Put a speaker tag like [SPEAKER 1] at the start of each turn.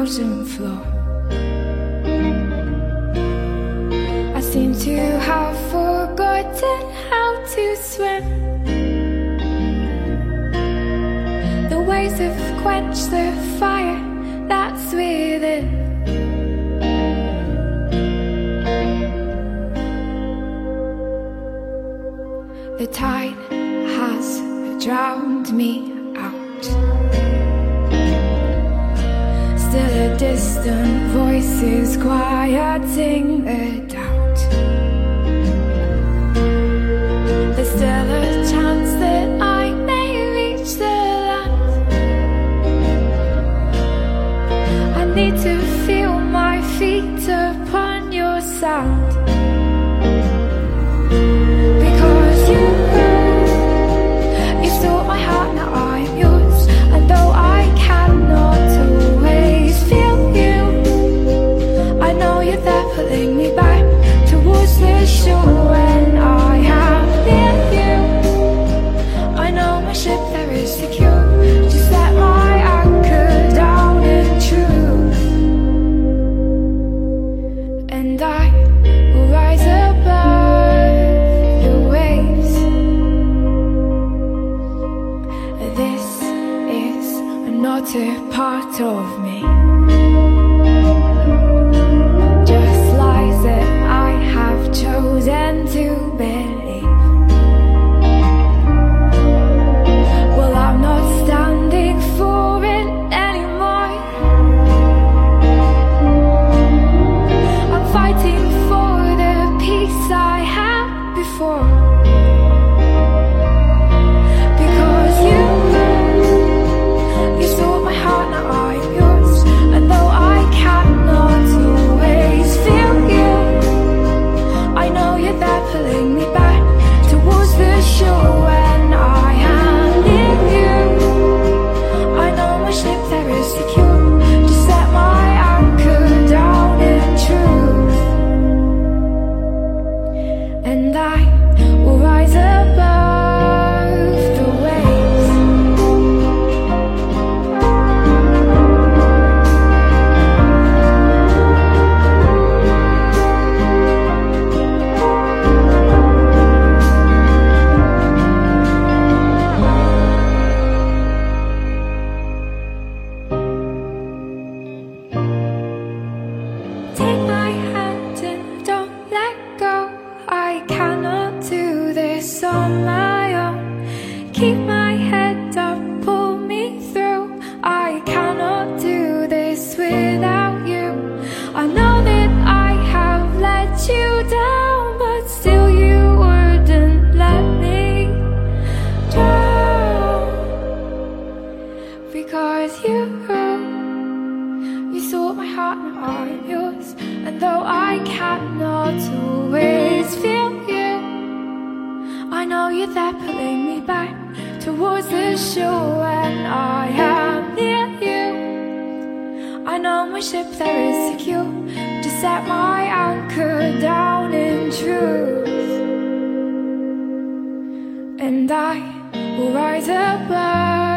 [SPEAKER 1] frozen floor. I seem to have forgotten how to swim. The waves have quenched the fire that's within. The tide has drowned me out. Distant voices quieting the This is not a part of me. And I on my own. Keep my head up, pull me through. I cannot do this without you. I know that I have let you down, but still you wouldn't let me drown. Because you you stole my heart, now I'm yours. And though I cannot always feel know you're there pulling me back towards the shore when I am near you. I know my ship there is secure. Just set my anchor down in truth, and I will rise above